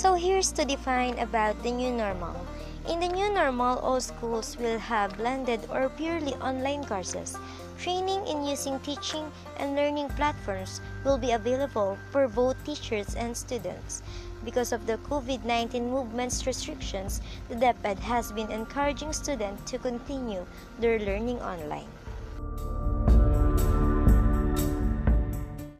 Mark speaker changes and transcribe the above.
Speaker 1: So Here's to define about the new normal. In the new normal, all schools will have blended or purely online courses. Training in using teaching and learning platforms will be available for both teachers and students. Because of the COVID 19 movement's restrictions, the DepEd has been encouraging students to continue their learning online.